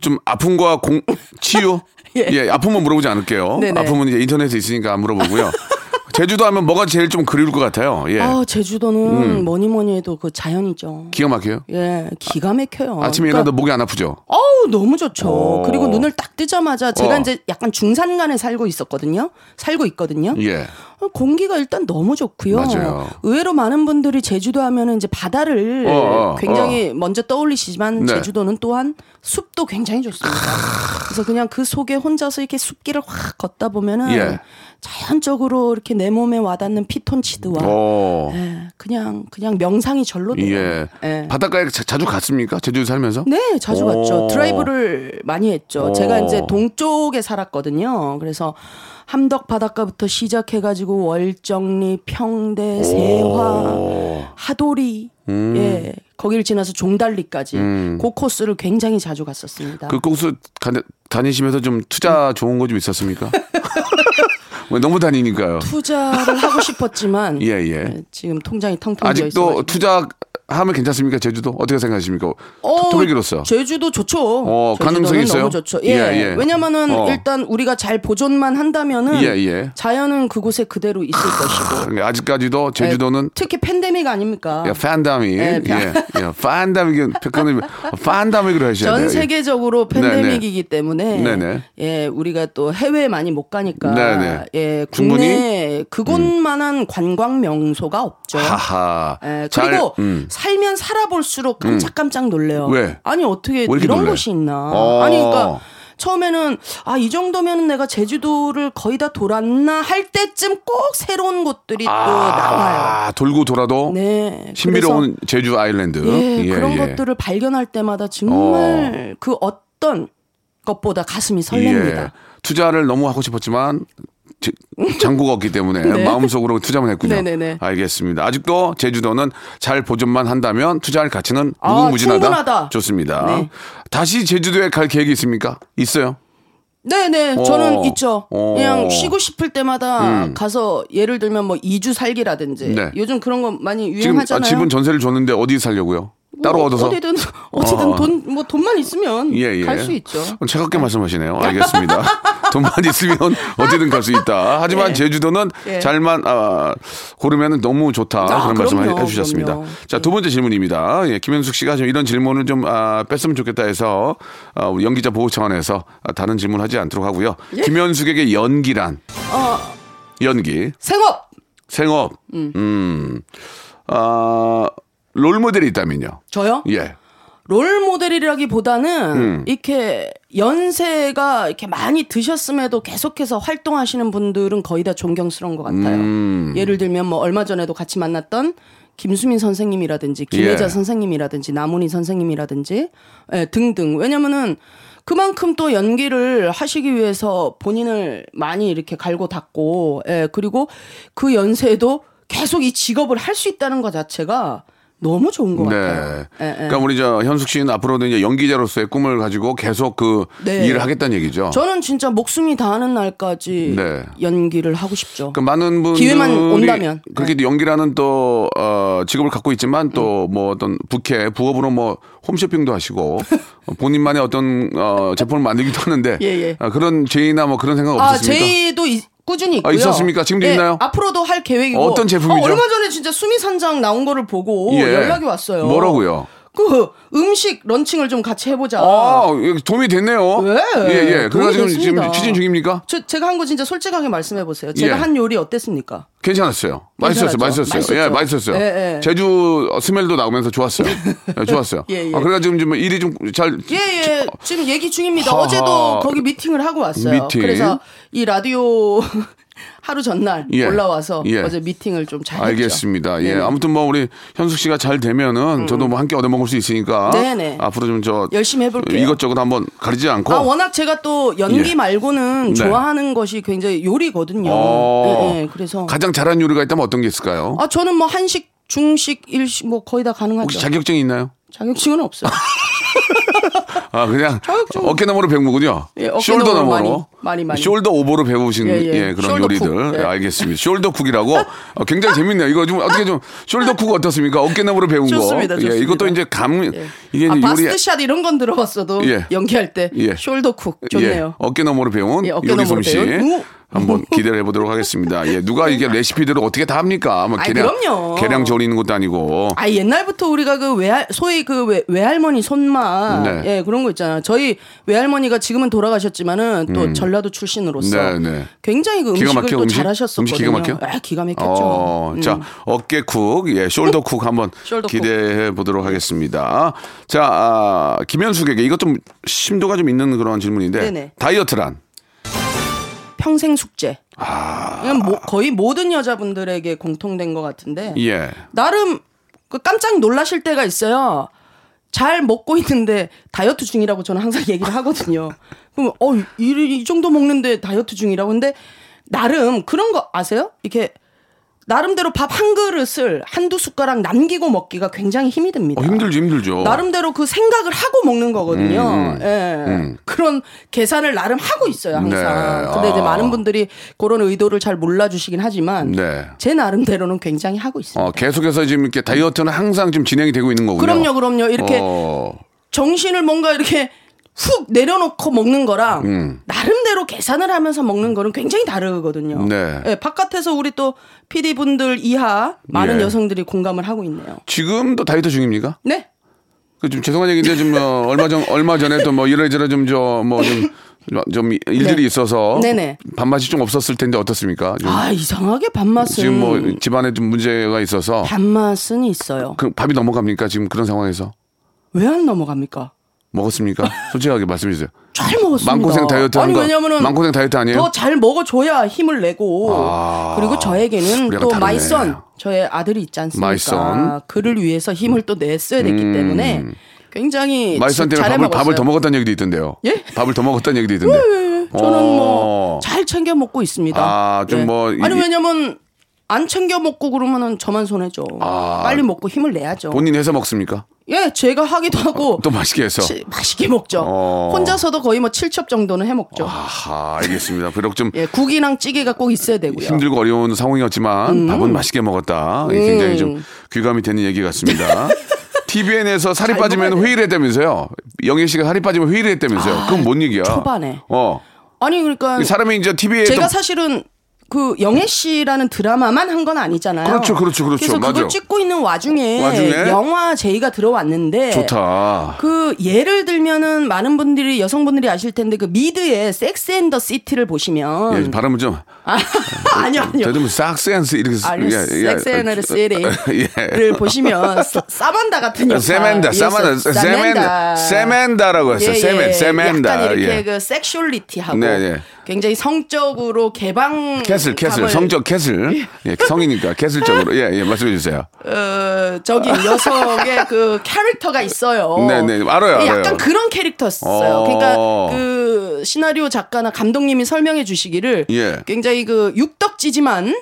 좀 아픔과 공 치유. (laughs) 예. 예. 아픔은 물어보지 않을게요. 네네. 아픔은 이제 인터넷에 있으니까 안 물어보고요. (laughs) 제주도 하면 뭐가 제일 좀 그리울 것 같아요. 예. 아, 제주도는 뭐니 뭐니 해도 그 자연이죠. 기가 막혀요. 예, 기가 막혀요. 아침에 그러니까 일어나도 목이 안 아프죠. 어우 너무 좋죠. 어. 그리고 눈을 딱 뜨자마자 제가 어. 이제 약간 중산간에 살고 있었거든요. 살고 있거든요. 예. 어, 공기가 일단 너무 좋고요. 맞아요. 의외로 많은 분들이 제주도 하면은 이제 바다를 어, 어, 굉장히 먼저 떠올리시지만 네. 제주도는 또한 숲도 굉장히 좋습니다. 그래서 그냥 그 속에 혼자서 이렇게 숲길을 확 걷다 보면은 예. 자연적으로 이렇게 내 몸에 와닿는 피톤치드와 어. 예, 그냥 그냥 명상이 절로 돼요. 예. 예. 바닷가에 자, 자주 갔습니까? 제주도 살면서? 네, 자주 오. 갔죠. 드라이브를 많이 했죠. 오. 제가 이제 동쪽에 살았거든요. 그래서 함덕 바닷가부터 시작해가지고 월정리, 평대, 세화, 하도리, 음. 예, 거기를 지나서 종달리까지 그 코스를 굉장히 자주 갔었습니다. 그 코스 가, 다니시면서 좀 투자 좋은 거 좀 있었습니까? (laughs) 왜 너무 다니니까요. 투자를 하고 싶었지만 예, (laughs) 예. 예, 지금 통장이 텅텅 비어 아직도 있어가지고. 투자 하면 괜찮습니까? 제주도 어떻게 생각하십니까? 어, 토백이로서. 제주도 좋죠. 어, 가능성이 있어요? 너무 좋죠. 예. 예, 예. 왜냐면은 어. 일단 우리가 잘 보존만 한다면은 예, 예. 자연은 그곳에 그대로 있을 것이고. 그러니까 아직까지도 제주도는 예, 특히 팬데믹 아닙니까? 야, 팬다믹. 예, 예. 예. 팬다믹. 표현을 팬다믹으로 하셔야 돼요. 전 세계적으로 팬데믹이기 때문에 네네. 예 우리가 또 해외에 많이 못 가니까 네네. 예? 국내 그곳만한 관광 명소가 없죠. 하하. 예, 잘, 그리고 음. 살면 살아볼수록 깜짝깜짝 놀래요. 왜? 아니 어떻게 이런 놀래? 곳이 있나? 어. 아니 그러니까 처음에는 아 이 정도면 내가 제주도를 거의 다 돌았나 할 때쯤 꼭 새로운 곳들이 또 나와요. 아, 돌고 돌아도 네. 신비로운 제주 아일랜드. 예, 예, 그런 예. 것들을 발견할 때마다 정말 그 어떤 것보다 가슴이 설렙니다. 예. 투자를 너무 하고 싶었지만 지- 잔고가 없기 때문에 (laughs) 네. 마음속으로 투자만 했군요. 네네네. 알겠습니다. 아직도 제주도는 잘 보존만 한다면 투자할 가치는 아, 무궁무진하다. 충분하다. 좋습니다. 네. 다시 제주도에 갈 계획이 있습니까? 있어요? 네네, 어. 저는 있죠. 어. 그냥 쉬고 싶을 때마다 음. 가서 예를 들면 뭐 2주 살기라든지 네. 요즘 그런 거 많이 지금 아, 유행하잖아요. 집은 전세를 줬는데 어디 살려고요? 따로 뭐 얻어서? 어디든 (laughs) 어디든 어. 돈뭐 돈만 있으면 예, 예. 갈수 있죠. 차갑게 말씀하시네요. 알겠습니다. (laughs) 돈만 있으면 어디든 갈 수 있다. 하지만 예. 제주도는 예. 잘만 아, 고르면 너무 좋다. 아, 그런 말씀 그럼요, 해주셨습니다. 그럼요. 자, 두 번째 질문입니다. 예, 김현숙 씨가 좀 이런 질문을 좀 아, 뺐으면 좋겠다 해서 아, 연기자 보호 차원에서 아, 다른 질문 하지 않도록 하고요. 예. 김현숙에게 연기란 어, 연기 생업 생업 음, 아, 롤 모델이 있다면요. 저요? 예. 롤 모델이라기보다는 음. 이렇게 연세가 이렇게 많이 드셨음에도 계속해서 활동하시는 분들은 거의 다 존경스러운 것 같아요. 음. 예를 들면 뭐 얼마 전에도 같이 만났던 김수민 선생님이라든지 김혜자 예. 선생님이라든지 남은희 선생님이라든지 예, 등등. 왜냐면은 그만큼 또 연기를 하시기 위해서 본인을 많이 이렇게 갈고 닦고 예, 그리고 그 연세에도 계속 이 직업을 할 수 있다는 것 자체가 너무 좋은 것 같아요. 예, 예. 그러니까 우리 저 현숙 씨는 앞으로도 이제 연기자로서의 꿈을 가지고 계속 그 네. 일을 하겠다는 얘기죠. 저는 진짜 목숨이 다하는 날까지 네. 연기를 하고 싶죠. 그 많은 분들이 기회만 온다면. 네. 그렇게 연기라는 또 어, 직업을 갖고 있지만 또 음. 뭐 어떤 부캐 부업으로 뭐 홈쇼핑도 하시고 어, (laughs) 본인만의 어떤 어, 제품을 만들기도 하는데 예, 예. 아, 그런 제의나 뭐 그런 생각 아, 없으십니까? 제이도 이- 꾸준히 있고요. 아, 있었습니까? 지금도 네, 있나요? 앞으로도 할 계획이고. 어떤 제품이죠? 어, 얼마 전에 진짜 수미 선장 나온 거를 보고 예. 연락이 왔어요. 뭐라고요? 그 음식 런칭을 좀 같이 해보자. 아, 이거 도움이 됐네요. 네. 예, 예. 그래가지고 지금 됐습니다. 추진 중입니까? 저, 제가 한 거 진짜 솔직하게 말씀해 보세요. 제가 예. 한 요리 어땠습니까? 괜찮았어요. 맛있었어요. 맛있었어요. 예, 맛있었죠? 맛있었어요. 예, 예. 제주 스멜도 나오면서 좋았어요. 예, 좋았어요. (laughs) 예, 예. 아, 그래가지고 지금 일이 좀 잘. 예, 예. 지금 얘기 중입니다. 하하. 어제도 거기 미팅을 하고 왔어요. 미팅. 그래서 이 라디오 하루 전날 예. 올라와서 예. 어제 미팅을 좀잘 했죠. 알겠습니다. 예. 네네. 아무튼 뭐 우리 현숙 씨가 잘 되면은 저도 뭐 함께 얻어 먹을 수 있으니까. 네네. 앞으로 좀 저. 열심히 해볼게요. 이것저것 한번 가리지 않고. 아, 워낙 제가 또 연기 예. 말고는 네. 좋아하는 것이 굉장히 요리거든요. 어. 예, 예. 그래서 가장 잘하는 요리가 있다면 어떤 게 있을까요? 아 저는 뭐 한식, 중식, 일식 뭐 거의 다 가능하죠. 혹시 자격증이 있나요? 자격증은 없어요. (laughs) 아 그냥. 어깨너머로 배운 거군요. 예, shoulder 너머로 많이, 많이, 많이. shoulder over로 배우신 예, 예, 예. 그런 요리들 cook. 예. 예, 알겠습니다. shoulder cook이라고 어, 굉장히 재밌네요. 이거 좀 어떻게 좀 shoulder cook 어떻습니까? 어깨너머로 배운 좋습니다, 거. 좋습니다. 예, 이것도 이제 감 이게 아, 요리 bust shot 이런 건 들어봤어도 예. 연기할 때 예. shoulder cook 좋네요. 예, 어깨너머로 배운 예, 요리 솜씨 배운. 우. 한번 (laughs) 기대를 해보도록 하겠습니다. 예, 누가 이게 레시피들을 어떻게 다 합니까? 뭐 계량 그럼요. 계량 조리는 것도 아니고. 아 옛날부터 우리가 그 외할 소위 그 외, 외할머니 손맛 네. 예 그런 거 있잖아요. 저희 외할머니가 지금은 돌아가셨지만은 또 전라도 출신으로서 네, 네. 굉장히 그 음식을 막혀, 또 음식? 잘하셨었거든요. 음식 기가 막혀? 아, 기가 막혔죠. 어, 음. 자, 어깨쿡, 예, 숄더쿡 한번 (laughs) 숄더쿡. 기대해 보도록 하겠습니다. 자, 아, 김현숙에게 이것 좀 심도가 좀 있는 그런 질문인데 네네. 다이어트란 평생 숙제. 아. 이건 뭐- 거의 모든 여자분들에게 공통된 것 같은데 예. 나름 그 깜짝 놀라실 때가 있어요. 잘 먹고 있는데 다이어트 중이라고 저는 항상 얘기를 하거든요. (laughs) 그럼 어, 이, 이 정도 먹는데 다이어트 중이라고 근데 나름 그런 거 아세요? 이렇게 나름대로 밥 한 그릇을 한두 숟가락 남기고 먹기가 굉장히 힘이 듭니다. 어, 힘들죠, 힘들죠. 나름대로 그 생각을 하고 먹는 거거든요. 음, 음, 예. 음. 그런 계산을 나름 하고 있어요, 항상. 네. 근데 이제 아. 많은 분들이 그런 의도를 잘 몰라주시긴 하지만 네. 제 나름대로는 굉장히 하고 있습니다. 어, 계속해서 지금 이렇게 다이어트는 항상 좀 진행이 되고 있는 거군요. 그럼요, 그럼요. 이렇게 어, 정신을 뭔가 이렇게 훅 내려놓고 먹는 거랑 음. 나름대로 계산을 하면서 먹는 거는 굉장히 다르거든요. 네. 예, 바깥에서 우리 또 PD 분들 이하 많은 예. 여성들이 공감을 하고 있네요. 지금도 다이어트 중입니까? 네. 그좀 죄송한 얘기인데 좀 어, (laughs) 얼마 전 얼마 전에 또 뭐 이래저래 좀 저 뭐좀 좀 일들이 네. 있어서 네네. 밥맛이 좀 없었을 텐데 어떻습니까? 좀아 이상하게 밥맛은 지금 뭐 집안에 좀 문제가 있어서 밥맛은 있어요. 그 밥이 넘어갑니까? 지금 그런 상황에서 왜 안 넘어갑니까? 먹었습니까? 솔직하게 말씀해 주세요. 잘 먹었습니다. 마음고생 다이어트 아니. 왜냐면은 마음고생 다이어트 아니에요? 더 잘 먹어줘야 힘을 내고 아, 그리고 저에게는 또 다르네. 마이선 저의 아들이 있지 않습니까? 마이선. 그를 위해서 힘을 또 냈어야 됐기 음. 때문에 굉장히 마이선 때문에 잘 밥을, 먹었어요. 밥을 더 먹었다는 얘기도 있던데요. 예? 밥을 더 먹었다는 얘기도 있던데. 저는 어. 뭐잘 챙겨 먹고 있습니다. 아, 좀뭐 이- 아니 왜냐면 안 챙겨 먹고 그러면은 저만 손해죠. 아. 빨리 먹고 힘을 내야죠. 본인 해서 먹습니까? 예, 제가 하기도 하고 또 맛있게 해서. 치- 맛있게 먹죠. 어. 혼자서도 거의 뭐 7첩 정도는 해 먹죠. 아하, 알겠습니다. 비록 좀 예, 국이랑 찌개가 꼭 있어야 되고요. 힘들고 어려운 상황이었지만 밥은 맛있게 먹었다. 이게 굉장히 좀 귀감이 되는 얘기 같습니다. (laughs) TVN에서 살이 잘 빠지면 회의를 했다면서요. 영애 씨가 살이 빠지면 회의를 했다면서요. 그건 뭔 얘기야? 초반에. 어. 아니 그러니까 사람이 이제 TV에 제가 또 사실은 그 영애 씨라는 드라마만 한 건 아니잖아요. 그렇죠, 그렇죠, 그렇죠. 그래서 그걸 맞아요. 찍고 있는 와중에, 와중에? 영화 제의가 들어왔는데 좋다. 그 예를 들면은 많은 분들이 여성분들이 아실 텐데 그 미드의 섹스 앤더 시티를 보시면 예, 발음은 좀 아, (laughs) 아니요 아니요 저도 뭐 싹센스 이렇게 아니 섹스 앤더 시티를 예. 보시면 사- 사만다 같은 역할 세멘다, 사마다, 세멘다, 세멘다라고 했어요. 세멘, 세멘다. 약간 이렇게 예. 그 sexuality하고 네, 네. 굉장히 성적으로 개방 castle, castle, 성적 castle. (laughs) 예, 성이니까 castle적으로. 예, 예, 말씀해 주세요. 어, 적인 여성의 그 캐릭터가 있어요. 네네, 알아요, 알아요. 약간 그런 캐릭터였어요. 어. 그러니까 그 시나리오 작가나 감독님이 설명해 주시기를 예. 굉장히 그 육덕지지만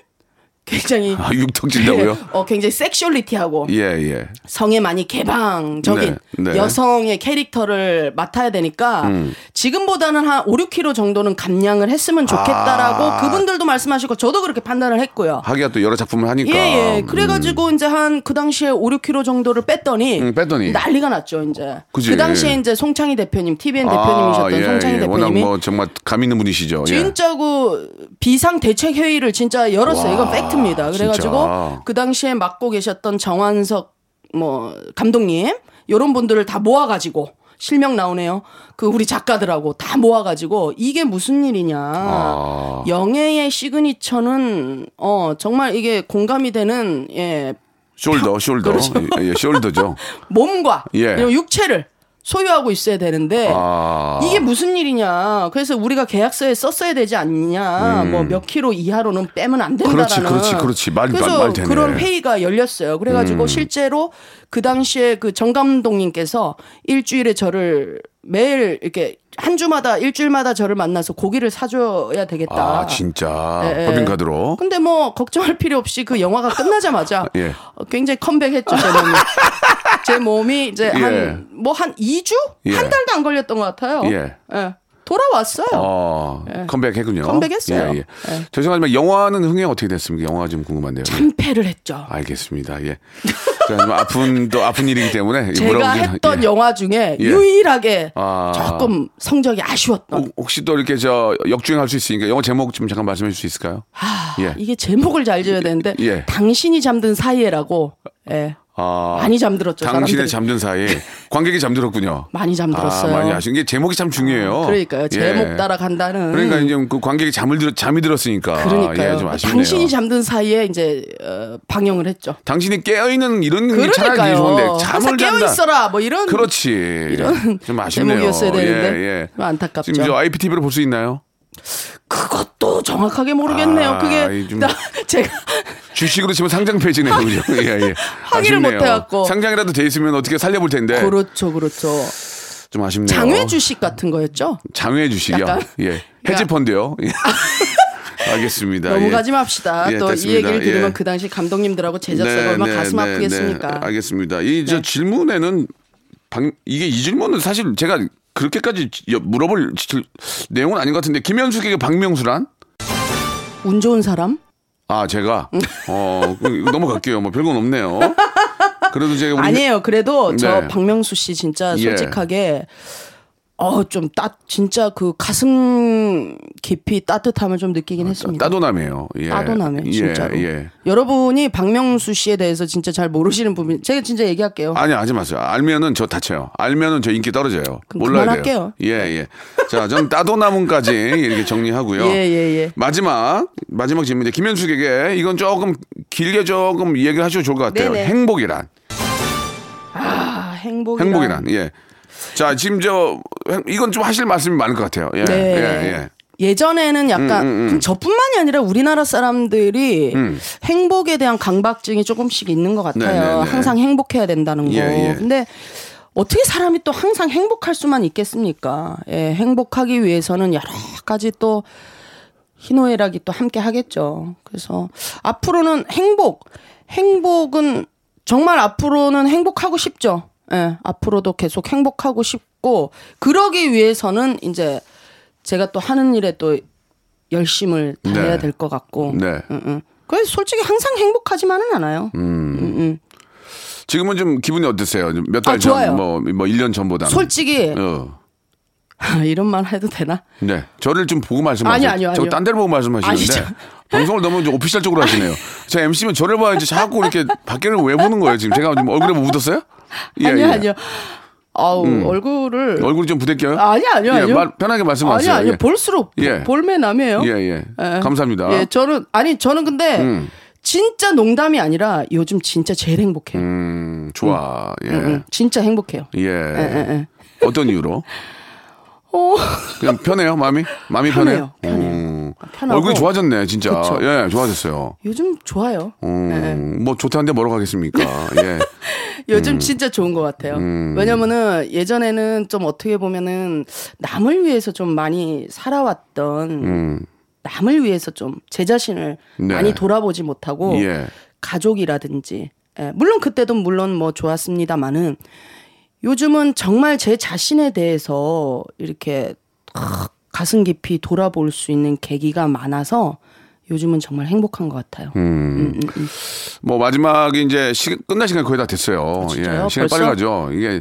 굉장히 아, 육덕진다고요? 네, (laughs) 어, 굉장히 섹슈얼리티하고 예, 예. 성에 많이 개방적인 네, 네. 여성의 캐릭터를 맡아야 되니까 음. 지금보다는 한 5, 6kg 정도는 감량을 했으면 좋겠다라고 아. 그분들도 말씀하시고 저도 그렇게 판단을 했고요. 하기가 또 여러 작품을 하니까. 예, 예. 그래가지고 이제 한 그 당시에 5, 6kg 정도를 뺐더니, 음, 뺐더니. 난리가 났죠, 이제. 그지. 그 당시에 이제 송창희 대표님, TVN 아, 대표님이셨던 예, 송창희 예. 워낙 대표님이 뭐 정말 감 있는 분이시죠. 예. 진짜 그 비상 대책 회의를 진짜 열었어요. 이건 와, fact입니다. 그래가지고 진짜. 그 당시에 맡고 계셨던 정환석 뭐 감독님 요런 분들을 다 모아가지고 실명 나오네요. 그 우리 작가들하고 다 모아가지고 이게 무슨 일이냐. 아. 영애의 signature는 어 정말 이게 공감이 되는 예 shoulder, shoulder. 그렇죠. 예, 예, shoulder죠. (laughs) 몸과 예. 육체를 소유하고 있어야 되는데 아. 이게 무슨 일이냐. 그래서 우리가 계약서에 썼어야 되지 않냐. 뭐몇 킬로 이하로는 빼면 안 된다라는. 음. 그렇지, 그렇지, 그렇지. 말- 그래서 말- 말. 음. 그런 회의가 열렸어요. 그래가지고 실제로 그 당시에 그 정 감독님께서 일주일에 저를 매일 이렇게 한 주마다 일주일마다 저를 만나서 고기를 사줘야 되겠다. 아, 진짜. 예, 예. 법인카드로. 근데 뭐 걱정할 필요 없이 그 영화가 끝나자마자 (laughs) 예. 어, 굉장히 컴백했죠 제 몸이. (laughs) 제 몸이 이제 (laughs) 예. 한뭐한 2주? 예. 한 달도 안 걸렸던 것 같아요. 예. 돌아왔어요. 어, 컴백했군요. 예. 컴백했어요. 예, 예. 예. 죄송하지만 영화는 흥행 어떻게 됐습니까? 영화 좀 궁금한데요. 예. 참패를 했죠. 알겠습니다. 예. 자, 좀 아픈 또 아픈 일이기 때문에 제가 했던 예. 영화 중에 예. 유일하게 아. 조금 성적이 아쉬웠던. 혹- 혹시 또 이렇게 저 역주행할 수 있으니까 영화 제목 좀 잠깐 말씀해 줄 수 있을까요? 아, 예. 이게 제목을 잘 지어야 되는데 예. 당신이 잠든 사이에라고 예. 아, 많이 잠들었죠. 당신의 사람들이. 잠든 사이에 관객이 잠들었군요. 많이 잠들었어요. 아, 많이 아쉬운 게 제목이 참 중요해요. 그러니까요. 제목 예. 따라간다는. 그러니까 이제 그 관객이 잠을 들 잠이 들었으니까 그러니까요. 예, 좀 아쉽네요. 당신이 잠든 사이에 이제 어, 방영을 했죠. 당신이 깨어 있는 이런 게 차라리 그러니까요. 좋은데 잠을 깨어. 있어라. 뭐 이런 그렇지. 이런 좀 아쉽네요. 제목이었어야 되는데 예, 예. 좀 안타깝죠. 지금 저 IPTV로 볼 수 있나요? 그것도 정확하게 모르겠네요. 아, 그게 나, 제가 주식으로 치면 상장 폐지네요. 그죠? 예, 예. (laughs) 확인을 아쉽네요. 못 해갖고. 상장이라도 돼 있으면 어떻게 살려볼 텐데. 그렇죠, 그렇죠. 좀 아쉽네요. 장외 주식 같은 거였죠. 장외 주식이요. 약간? 예. 헤지 펀드요. 예. (laughs) 알겠습니다. 예. 넘어가지 맙시다. 예, 또이 됐습니다. 얘기를 들으면 예. 그 당시 감독님들하고 제작사가 얼마나 가슴 아프겠습니까? 네. 알겠습니다. 이저 네. 질문에는 방, 이게 이 질문은 사실 제가 그렇게까지 여- 물어볼 질- 내용은 아닌 것 같은데 김현숙에게 박명수란? 운 좋은 사람? 아 제가 어 그- 넘어갈게요. 뭐 별건 없네요. 그래도 제가 아니에요. 그래도 저 네. 박명수 씨 진짜 예. 솔직하게 어 좀 따 진짜 그 가슴 깊이 따뜻함을 좀 느끼긴 했습니다. 따도남이에요. 예. 따도남에 예, 진짜로. 예. 여러분이 박명수 씨에 대해서 진짜 잘 모르시는 부분 제가 진짜 얘기할게요. 아니 하지 마세요. 알면은 저 다쳐요. 알면은 저 인기 떨어져요. 몰라야 그만할게요. 돼요. 예 예. 자, 전 따도남은까지 이렇게 정리하고요. 예, 예, 예. 마지막 마지막 질문인데 김현숙에게 이건 조금 길게 조금 얘기를 하셔도 좋을 것 같아요. 네네. 행복이란 아, 행복이란. 행복이란 예. 자 지금 저 행- 이건 좀 하실 말씀이 많을 것 같아요. 예. 네. 예, 예. 예전에는 약간 음, 음, 음. 저뿐만이 아니라 우리나라 사람들이 음. 행복에 대한 강박증이 조금씩 있는 것 같아요. 네, 네, 네. 항상 행복해야 된다는 거. 예, 예. 근데 어떻게 사람이 또 항상 행복할 수만 있겠습니까? 예, 행복하기 위해서는 여러 가지 또 희노애락이 또 함께 하겠죠. 그래서 앞으로는 행복, 행복은 정말 앞으로는 행복하고 싶죠. 예, 앞으로도 계속 행복하고 싶고 그러기 위해서는 이제 제가 또 하는 일에 또 열심을 다해야 네. 될것 같고. 네. 응, 응. 그래서 솔직히 항상 행복하지만은 않아요. 지금은 좀 기분이 어떠세요? 몇 달 아, 전. 뭐, 뭐 1년 전보다. 솔직히 어. (laughs) 이런 말 해도 되나? 네. 저를 좀 보고 말씀하세요. 아니요, 아니요, 저 아니요. 딴 데를 보고 말씀하시는데. 아니죠. 방송을 너무 좀 오피셜적으로 하시네요. (laughs) 제가 MC면 저를 봐야지 자꾸 이렇게 밖에를 왜 보는 거예요, 지금? 제가 얼굴에 뭐 묻었어요? 예, 아니요, 예. 아니요. 아우 얼굴을 얼굴이 좀 부대껴요? 아니요, 아니요, 예, 아니요. 말- 편하게 말씀하세요. 아니요, 아니요. 예. 볼수록 예. 볼매 남이에요. 예, 예. 예. 감사합니다. 예, 저는 아니 저는 근데 음. 진짜 농담이 아니라 요즘 진짜 제일 행복해요. 음, 좋아. 예. 응, 응. 진짜 행복해요. 예. 예, 예. 어떤 이유로? (laughs) 어, 그냥 편해요, 마음이? 마음이 편해요? 편해요, 편해요. 음. 편하고. 얼굴이 좋아졌네, 진짜. 그쵸. 예, 좋아졌어요. 요즘 좋아요. 음, 예. 뭐 좋다는데 뭐로 가겠습니까? 예. (laughs) 요즘 진짜 좋은 것 같아요. 음. 왜냐면은 예전에는 좀 어떻게 보면은 남을 위해서 좀 많이 살아왔던 음. 남을 위해서 좀 제 자신을 네. 많이 돌아보지 못하고 예. 가족이라든지 예, 물론 그때도 물론 뭐 좋았습니다만은 요즘은 정말 제 자신에 대해서 이렇게 탁 가슴 깊이 돌아볼 수 있는 계기가 많아서 요즘은 정말 행복한 것 같아요. 음. 음, 음. 뭐 마지막에 이제 시, 끝날 시간 거의 다 됐어요. 아? 예, 시간 빨리? 음. 가죠. 이게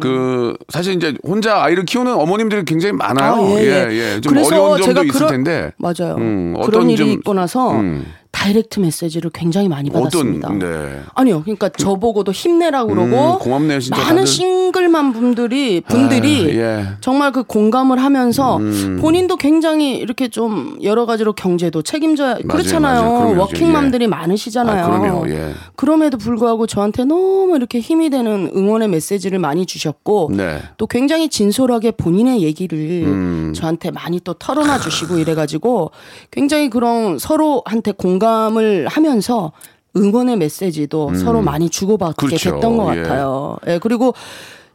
그 사실 이제 혼자 아이를 키우는 어머님들이 굉장히 많아요. 아, 예, 예. 예. 좀 그래서 어려운 점도 있을 그런- 텐데. 맞아요. 음, 그런 어떤 일이 좀- 있고 나서 음. 다이렉트 메시지를 굉장히 많이 어떤 받았습니다. 네. 아니요, 그러니까 저보고도 힘내라고 그러고 음, 고맙네요, 진짜 많은 다들. 싱글맘 분들이 분들이 아, 예. 정말 그 공감을 하면서 음. 본인도 굉장히 이렇게 좀 여러 가지로 경제도 책임져야 그렇잖아요. 맞아요. 그럼요. 워킹맘들이 예. 많으시잖아요. 아, 그럼요. 예. 그럼에도 불구하고 저한테 너무 이렇게 힘이 되는 응원의 메시지를 많이 주셨고 네. 또 굉장히 진솔하게 본인의 얘기를 음. 저한테 많이 또 털어놔 주시고 이래가지고 굉장히 그런 서로한테 공감 을 하면서 응원의 메시지도 서로 많이 주고받게 음. 그렇죠. 됐던 것 예. 같아요. 예, 그리고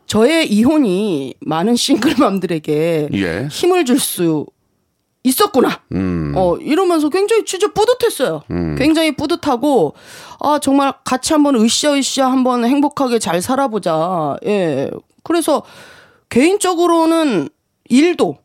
저의 이혼이 많은 싱글맘들에게 예. 힘을 줄 수 있었구나. 음. 어, 이러면서 굉장히 진짜 뿌듯했어요. 굉장히 뿌듯하고, 아, 정말 같이 한번 으쌰으쌰 한번 행복하게 잘 살아보자. 예. 그래서 개인적으로는 일도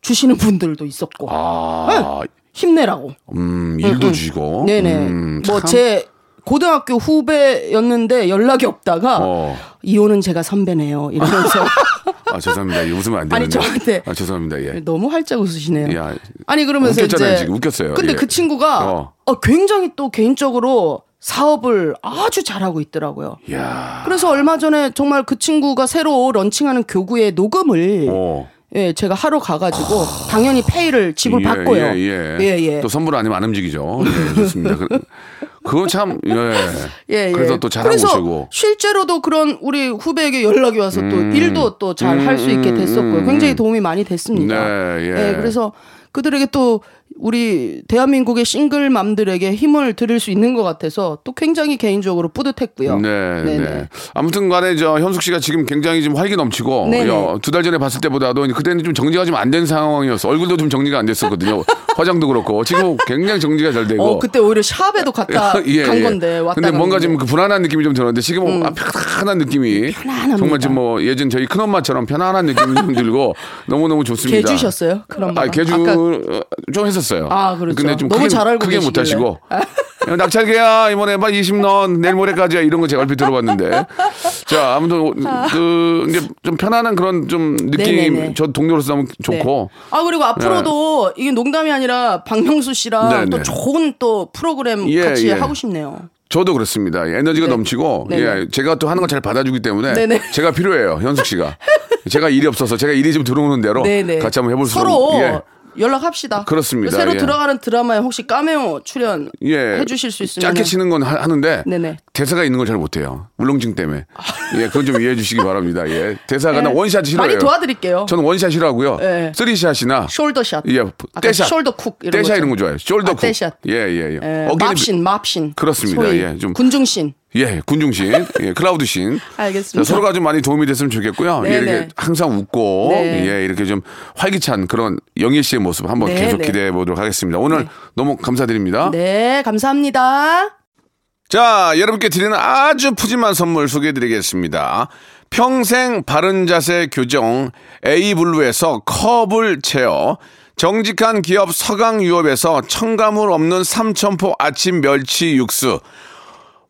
주시는 분들도 있었고, 아, 힘내라고. 음, 일도 주시고. 네네. 음, 뭐 참. 제 고등학교 후배였는데 연락이 없다가, 어. 이혼은 제가 선배네요. 이러면서. (laughs) 아, 죄송합니다. 웃으면 안 (laughs) 되는데. 아니, 저한테. 아, 죄송합니다. 예. 너무 활짝 웃으시네요. 야, 아니 그러면서 웃겼잖아요, 이제 지금. 웃겼어요. 근데 예. 그 친구가 어. 어, 굉장히 또 개인적으로 사업을 아주 잘하고 있더라고요. 야. 그래서 얼마 전에 정말 그 친구가 새로 런칭하는 교구의 녹음을 어. 예, 제가 하러 가가지고 당연히 페이를 예, 지불 받고요. 예, 예. 예, 예. 또 선물 아니면 안 움직이죠. 예, 좋습니다. 그, 그건 참, 예. (laughs) 예, 예. 그래서 또 잘하고 오시고. 실제로도 그런 우리 후배에게 연락이 와서 또 음. 일도 또 잘 할수 있게 됐었고요. 음, 굉장히 음. 도움이 많이 됐습니다. 네, 예. 그래서 그들에게 또 우리 대한민국의 싱글맘들에게 힘을 드릴 수 있는 것 같아서 또 굉장히 개인적으로 뿌듯했고요. 네, 네네. 네. 아무튼 간에 저 현숙 씨가 지금 굉장히 좀 활기 넘치고 네네. 두달 전에 봤을 때보다도 그때는 좀 정리가 좀 안 된 상황이었어. 얼굴도 좀 정리가 안 됐었거든요. (laughs) 화장도 그렇고 지금 굉장히 정리가 잘 되고. 어, 그때 오히려 샵에도 갔다 (laughs) 예, 간 예. 건데 왔다 근데 뭔가. 좀그 불안한 느낌이 좀 들었는데 지금 아, 편안한 느낌이 편안합니다. 정말 좀뭐 예전 저희 큰 엄마처럼 편안한 느낌이 좀 들고 (laughs) 너무 너무 좋습니다. 개 주셨어요? 그런 아, 말. 개주 아까 좀 했었어요. 아, 그렇죠. 근데 좀 너무 크게, 잘 알고 크게 못. 하시고. (laughs) 야, 낙찰계야 이번에 막 20넌 내일 모레까지야 이런 거 제가 얼핏 들어봤는데 자 아무튼 그 이제 좀 편안한 그런 좀 느낌 네네네. 저 동료로서 너무 좋고 네. 아 그리고 앞으로도 이게 농담이 아니라 박명수 씨랑 네, 또 네. 좋은 또 프로그램 예, 같이 예. 하고 싶네요. 저도 그렇습니다. 에너지가 네. 넘치고 네네. 예, 제가 또 하는 걸 잘 받아주기 때문에 네네. 제가 필요해요 현숙 씨가 제가 일이 없어서 제가 일이 좀 들어오는 대로 네네. 같이 한번 해볼 수 서로 예. 연락합시다. 그렇습니다. 새로 예. 들어가는 드라마에 혹시 까메오 출연 예. 해주실 수 있으면 짧게 치는 건 하, 는데 네네. 대사가 있는 걸 잘 못해요. 울렁증 때문에. 예, 그건 좀 이해해 주시기 바랍니다. 예. 대사가 나 네. one shot 싫어해요. 많이 도와드릴게요. 저는 one shot 싫어하고요. 네. three shot이나 shoulder shot. 예, 떼샷. shoulder 쿡 이런 떼샷. 이런 거 좋아해요. shoulder 아, 쿡. 떼샷. 예, 예, 예. 예, 어깨는 mob scene, mob scene. 그렇습니다. 예, 좀- 군중신. 예, 군중신, 예, crowd scene. (laughs) 알겠습니다. 자, 서로가 좀 많이 도움이 됐으면 좋겠고요. 예, 네네. 이렇게 항상 웃고, 네. 예, 이렇게 좀 활기찬 그런 영희 씨의 모습 한번 네, 계속 네. 기대해 보도록 하겠습니다. 오늘 너무 감사드립니다. 네, 감사합니다. 자, 여러분께 드리는 아주 푸짐한 선물 소개해 드리겠습니다. 평생 바른 자세 교정 A블루에서 컵을 채워 정직한 기업 서강유업에서 첨가물 없는 삼천포 아침 멸치 육수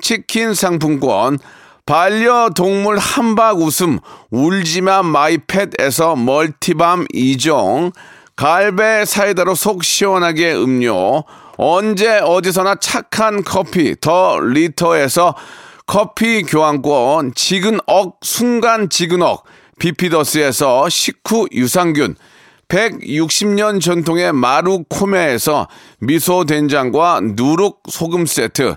치킨 상품권, 반려동물 한박 웃음 울지마 마이펫에서 multi balm 2종, 갈배 사이다로 속 시원하게 음료, 언제 어디서나 착한 커피 더 리터에서 커피 교환권, 지근억, 순간 지근억, 비피더스에서 식후 유산균, 160년 전통의 마루 코메에서 미소 된장과 누룩 소금 세트,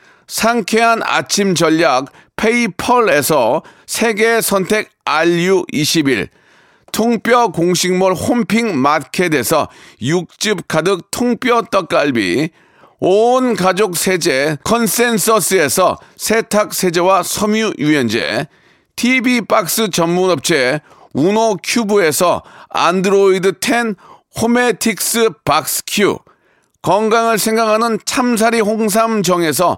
상쾌한 아침 전략 페이펄에서 세계 선택 RU21, 통뼈 공식몰 홈핑 마켓에서 육즙 가득 통뼈 떡갈비, 온 가족 세제 컨센서스에서 세탁 세제와 섬유 유연제, TV 박스 전문 업체 우노 큐브에서 안드로이드 10 호메틱스 박스 큐, 건강을 생각하는 참사리 홍삼정에서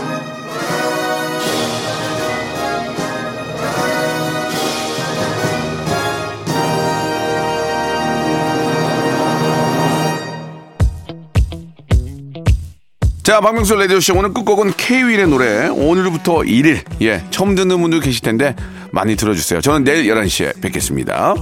자, 박명수 라디오쇼 오늘 끝곡은 K-윌의 노래 오늘부터 1일 예 처음 듣는 분들 계실 텐데 많이 들어주세요. 저는 내일 11시에 뵙겠습니다.